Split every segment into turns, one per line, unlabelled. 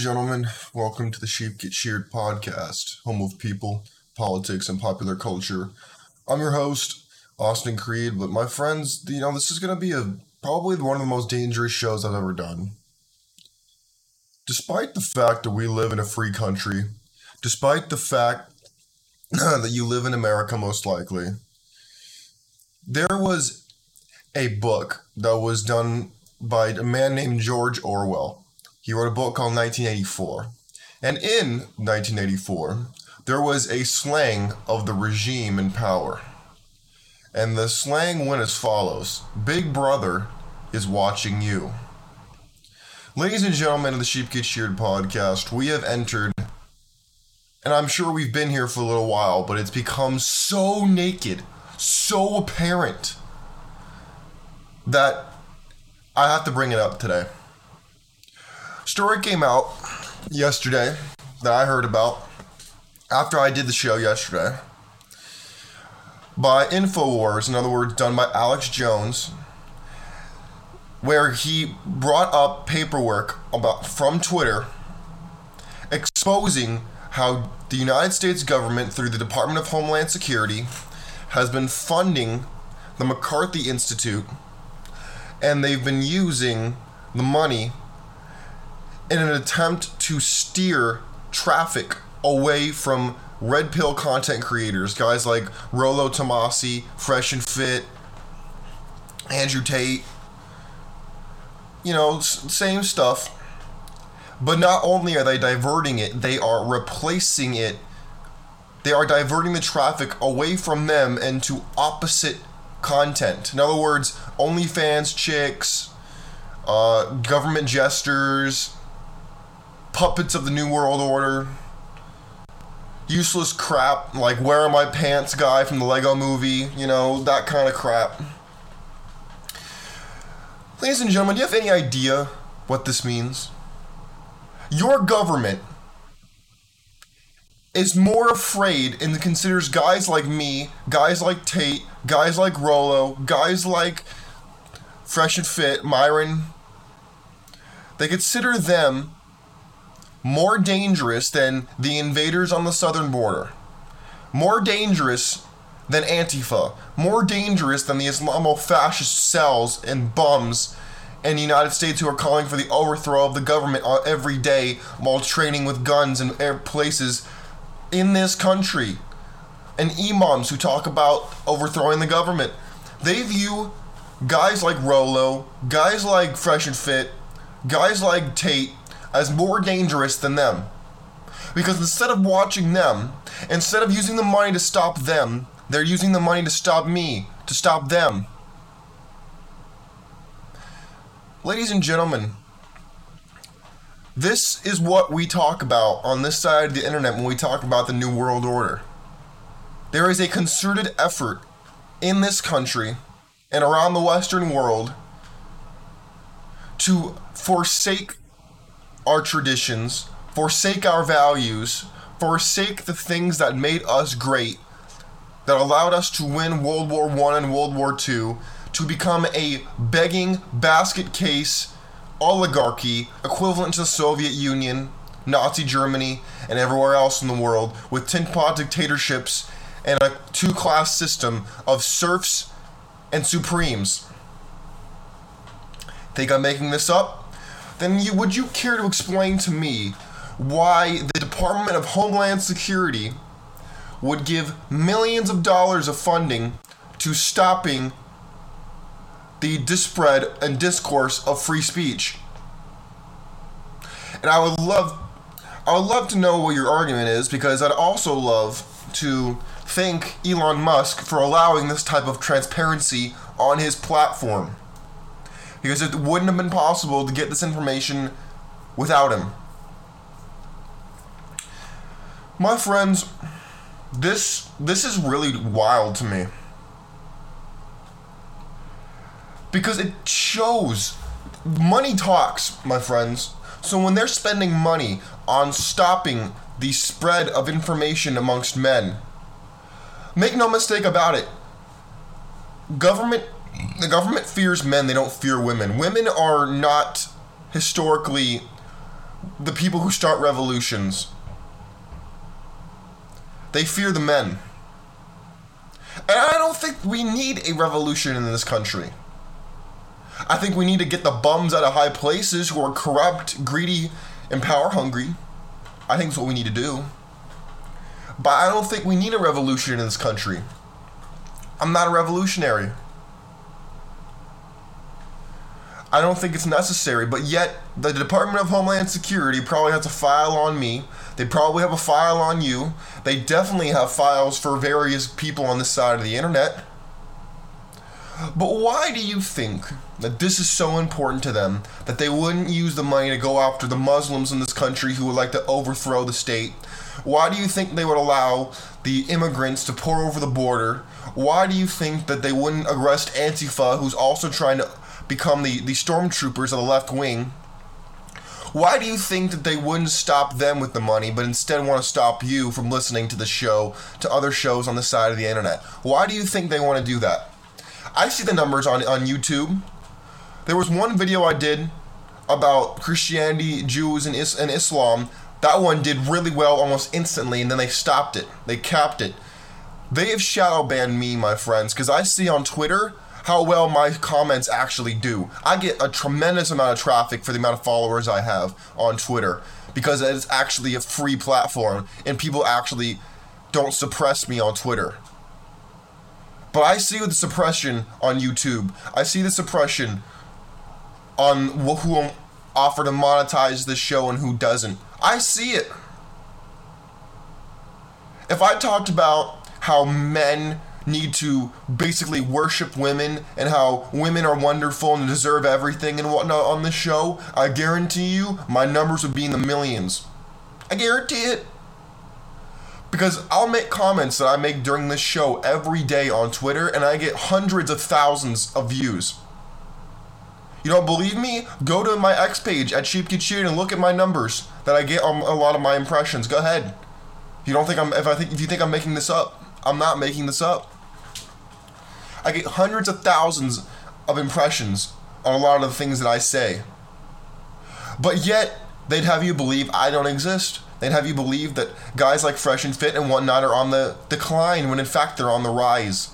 gentlemen, welcome to the Sheep Get Sheared podcast, home of people, politics, and popular culture. I'm your host, Austin Creed, but my friends, you know, this is going to be a probably one of the most dangerous shows I've ever done. Despite the fact that we live in a free country, despite the fact that you live in America most likely, there was a book that was done by a man named George Orwell. He wrote a book called 1984. And in 1984, there was a slang of the regime in power. And the slang went as follows Big Brother is watching you. Ladies and gentlemen of the Sheep Get Sheared podcast, we have entered, and I'm sure we've been here for a little while, but it's become so naked, so apparent, that I have to bring it up today. Story came out yesterday that I heard about after I did the show yesterday by InfoWars, in other words, done by Alex Jones, where he brought up paperwork about from Twitter exposing how the United States government, through the Department of Homeland Security, has been funding the McCarthy Institute, and they've been using the money in an attempt to steer traffic away from red pill content creators, guys like Rollo Tomassi, Fresh and Fit, Andrew Tate. You know, same stuff. But not only are they diverting it, they are replacing it. They are diverting the traffic away from them and to opposite content. In other words, OnlyFans chicks, uh, government jesters, puppets of the New World Order useless crap like where are my pants guy from the Lego movie, you know, that kind of crap. Ladies and gentlemen, do you have any idea what this means? Your government is more afraid and considers guys like me, guys like Tate, guys like Rollo, guys like Fresh and Fit, Myron. They consider them more dangerous than the invaders on the southern border, more dangerous than Antifa, more dangerous than the Islamo fascist cells and bums in the United States who are calling for the overthrow of the government every day while training with guns in places in this country. And imams who talk about overthrowing the government. They view guys like Rollo, guys like Fresh and Fit, guys like Tate, as more dangerous than them. Because instead of watching them, instead of using the money to stop them, they're using the money to stop me, to stop them. Ladies and gentlemen, this is what we talk about on this side of the internet when we talk about the New World Order. There is a concerted effort in this country and around the Western world to forsake our traditions, forsake our values, forsake the things that made us great, that allowed us to win World War I and World War II, to become a begging basket case oligarchy equivalent to the Soviet Union, Nazi Germany, and everywhere else in the world, with tin pot dictatorships and a two class system of serfs and supremes. Think I'm making this up? Then you, would you care to explain to me why the Department of Homeland Security would give millions of dollars of funding to stopping the dispread and discourse of free speech? And I would love I would love to know what your argument is because I'd also love to thank Elon Musk for allowing this type of transparency on his platform because it wouldn't have been possible to get this information without him. My friends, this this is really wild to me. Because it shows money talks, my friends. So when they're spending money on stopping the spread of information amongst men, make no mistake about it. Government the government fears men, they don't fear women. Women are not historically the people who start revolutions. They fear the men. And I don't think we need a revolution in this country. I think we need to get the bums out of high places who are corrupt, greedy, and power hungry. I think that's what we need to do. But I don't think we need a revolution in this country. I'm not a revolutionary. I don't think it's necessary, but yet the Department of Homeland Security probably has a file on me. They probably have a file on you. They definitely have files for various people on this side of the internet. But why do you think that this is so important to them that they wouldn't use the money to go after the Muslims in this country who would like to overthrow the state? Why do you think they would allow the immigrants to pour over the border? Why do you think that they wouldn't arrest Antifa, who's also trying to become the, the stormtroopers of the left wing. Why do you think that they wouldn't stop them with the money, but instead want to stop you from listening to the show, to other shows on the side of the internet? Why do you think they want to do that? I see the numbers on, on YouTube. There was one video I did about Christianity, Jews, and, Is- and Islam. That one did really well almost instantly, and then they stopped it. They capped it. They have shadow banned me, my friends, because I see on Twitter how well my comments actually do. I get a tremendous amount of traffic for the amount of followers I have on Twitter because it's actually a free platform and people actually don't suppress me on Twitter. But I see the suppression on YouTube. I see the suppression on who offer to monetize the show and who doesn't. I see it. If I talked about how men need to basically worship women and how women are wonderful and deserve everything and whatnot on this show, I guarantee you my numbers would be in the millions. I guarantee it. Because I'll make comments that I make during this show every day on Twitter and I get hundreds of thousands of views. You don't believe me? Go to my X page at Sheep Sheared and look at my numbers that I get on a lot of my impressions. Go ahead. If you don't think I'm if I think if you think I'm making this up, I'm not making this up. I get hundreds of thousands of impressions on a lot of the things that I say. But yet, they'd have you believe I don't exist. They'd have you believe that guys like Fresh and Fit and whatnot are on the decline when in fact they're on the rise.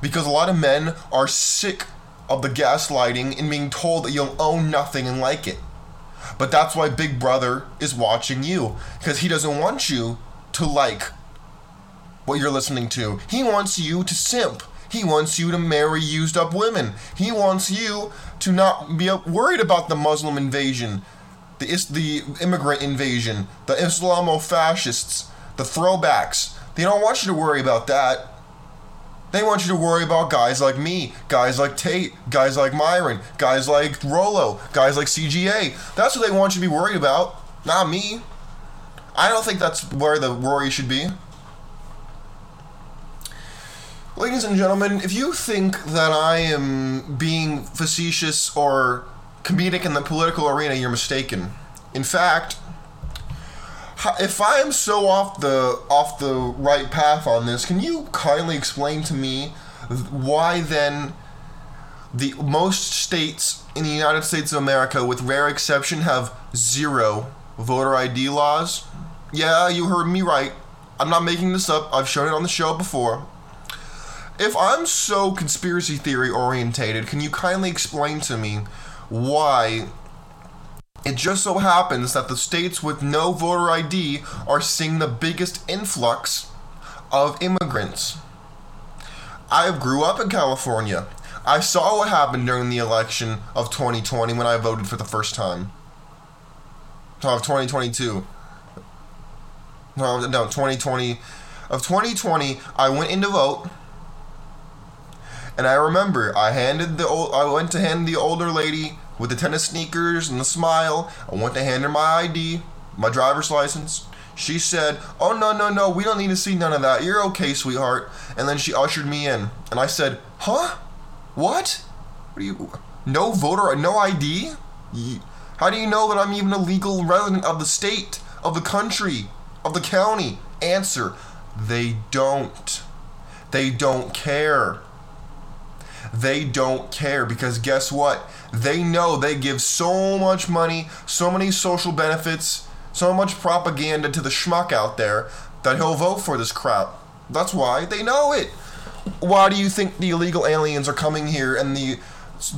Because a lot of men are sick of the gaslighting and being told that you'll own nothing and like it. But that's why Big Brother is watching you. Because he doesn't want you to like what you're listening to. He wants you to simp. He wants you to marry used up women. He wants you to not be worried about the Muslim invasion, the is the immigrant invasion, the Islamo fascists, the throwbacks. They don't want you to worry about that. They want you to worry about guys like me, guys like Tate, guys like Myron, guys like Rollo, guys like CGA. That's what they want you to be worried about, not me. I don't think that's where the worry should be. Ladies and gentlemen, if you think that I am being facetious or comedic in the political arena, you're mistaken. In fact, if I am so off the off the right path on this, can you kindly explain to me why then the most states in the United States of America, with rare exception, have zero voter ID laws? Yeah, you heard me right. I'm not making this up. I've shown it on the show before. If I'm so conspiracy theory orientated, can you kindly explain to me why it just so happens that the states with no voter ID are seeing the biggest influx of immigrants? I grew up in California. I saw what happened during the election of 2020 when I voted for the first time. Of 2022. No, no, 2020. Of 2020, I went in to vote and I remember I handed the old, I went to hand the older lady with the tennis sneakers and the smile. I went to hand her my ID, my driver's license. She said, "Oh no, no, no, we don't need to see none of that. You're okay, sweetheart." And then she ushered me in, and I said, "Huh? What? What are you? No voter, no ID? How do you know that I'm even a legal resident of the state, of the country, of the county?" Answer: They don't. They don't care. They don't care because guess what? They know they give so much money, so many social benefits, so much propaganda to the schmuck out there that he'll vote for this crap. That's why they know it. Why do you think the illegal aliens are coming here and the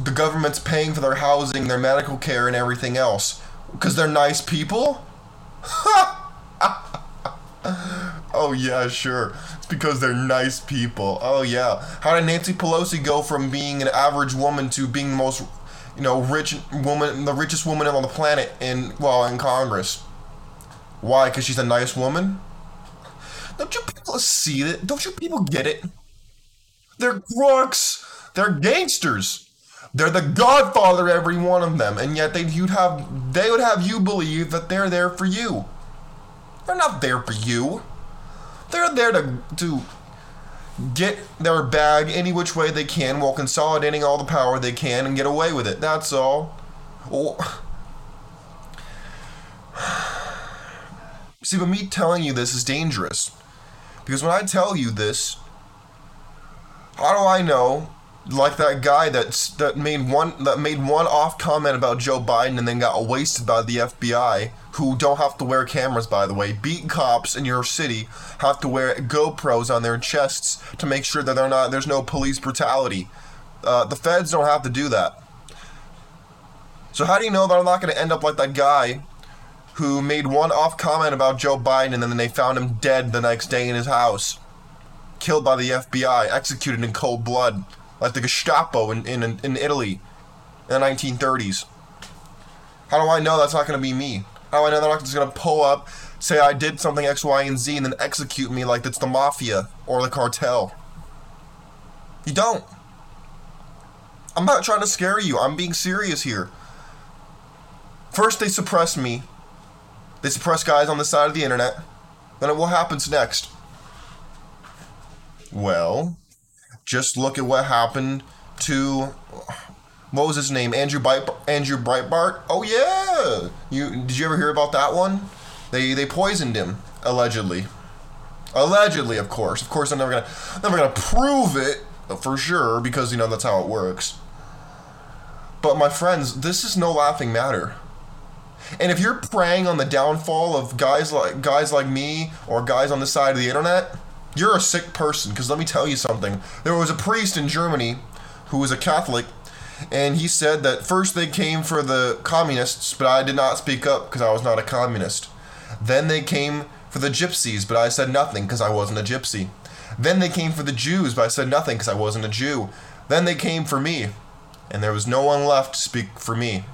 the government's paying for their housing, their medical care, and everything else? Because they're nice people? oh yeah, sure. It's because they're nice people. Oh yeah. How did Nancy Pelosi go from being an average woman to being the most, you know, rich woman, the richest woman on the planet in well in Congress? Why? Because she's a nice woman. Don't you people see it? Don't you people get it? They're crooks. They're gangsters. They're the godfather, every one of them, and yet they you'd have they would have you believe that they're there for you. They're not there for you. They're there to to get their bag any which way they can while consolidating all the power they can and get away with it. That's all. See, but me telling you this is dangerous. Because when I tell you this, how do I know like that guy that's that made one that made one off comment about Joe Biden and then got wasted by the FBI, who don't have to wear cameras by the way. Beat cops in your city have to wear GoPros on their chests to make sure that they're not there's no police brutality. Uh, the feds don't have to do that. So how do you know that I'm not going to end up like that guy who made one off comment about Joe Biden and then they found him dead the next day in his house, killed by the FBI, executed in cold blood? Like the Gestapo in, in, in Italy in the 1930s. How do I know that's not going to be me? How do I know they're not just going to pull up, say I did something X, Y, and Z, and then execute me like it's the mafia or the cartel? You don't. I'm not trying to scare you. I'm being serious here. First, they suppress me. They suppress guys on the side of the internet. Then what happens next? Well, just look at what happened to what was his name? Andrew Breitbart. Andrew Breitbart. Oh yeah. You did you ever hear about that one? They they poisoned him allegedly. Allegedly, of course. Of course, I'm never gonna never gonna prove it for sure because you know that's how it works. But my friends, this is no laughing matter. And if you're preying on the downfall of guys like guys like me or guys on the side of the internet, you're a sick person, because let me tell you something. There was a priest in Germany who was a Catholic, and he said that first they came for the communists, but I did not speak up because I was not a communist. Then they came for the gypsies, but I said nothing because I wasn't a gypsy. Then they came for the Jews, but I said nothing because I wasn't a Jew. Then they came for me, and there was no one left to speak for me.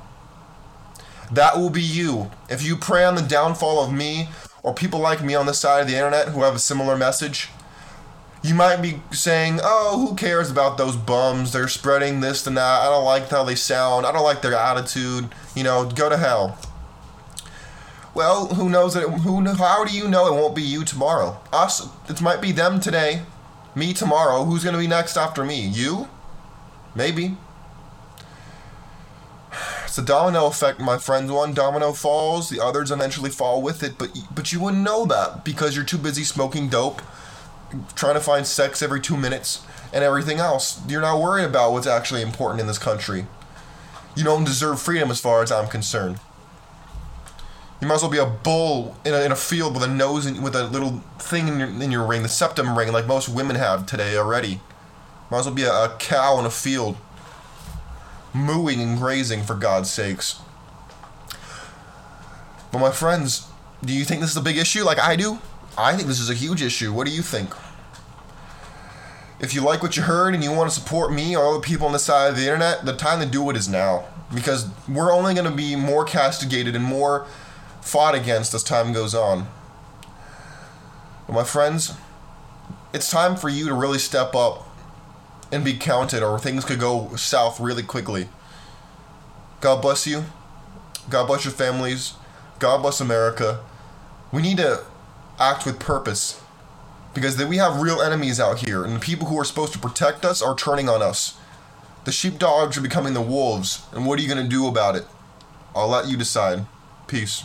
That will be you. If you prey on the downfall of me or people like me on the side of the internet who have a similar message, you might be saying, oh, who cares about those bums? They're spreading this and that. I don't like how they sound. I don't like their attitude. You know, go to hell. Well, who knows that? It, who? How do you know it won't be you tomorrow? Us. It might be them today. Me tomorrow. Who's gonna be next after me? You? Maybe. A domino effect, my friends. One domino falls, the others eventually fall with it, but but you wouldn't know that because you're too busy smoking dope, trying to find sex every two minutes, and everything else. You're not worried about what's actually important in this country. You don't deserve freedom as far as I'm concerned. You might as well be a bull in a, in a field with a nose and with a little thing in your, in your ring, the septum ring, like most women have today already. Might as well be a, a cow in a field mooing and grazing for God's sakes. But my friends, do you think this is a big issue like I do? I think this is a huge issue. What do you think? If you like what you heard and you want to support me or other people on the side of the internet, the time to do it is now. Because we're only going to be more castigated and more fought against as time goes on. But my friends, it's time for you to really step up and be counted, or things could go south really quickly. God bless you. God bless your families. God bless America. We need to act with purpose because we have real enemies out here, and the people who are supposed to protect us are turning on us. The sheepdogs are becoming the wolves, and what are you going to do about it? I'll let you decide. Peace.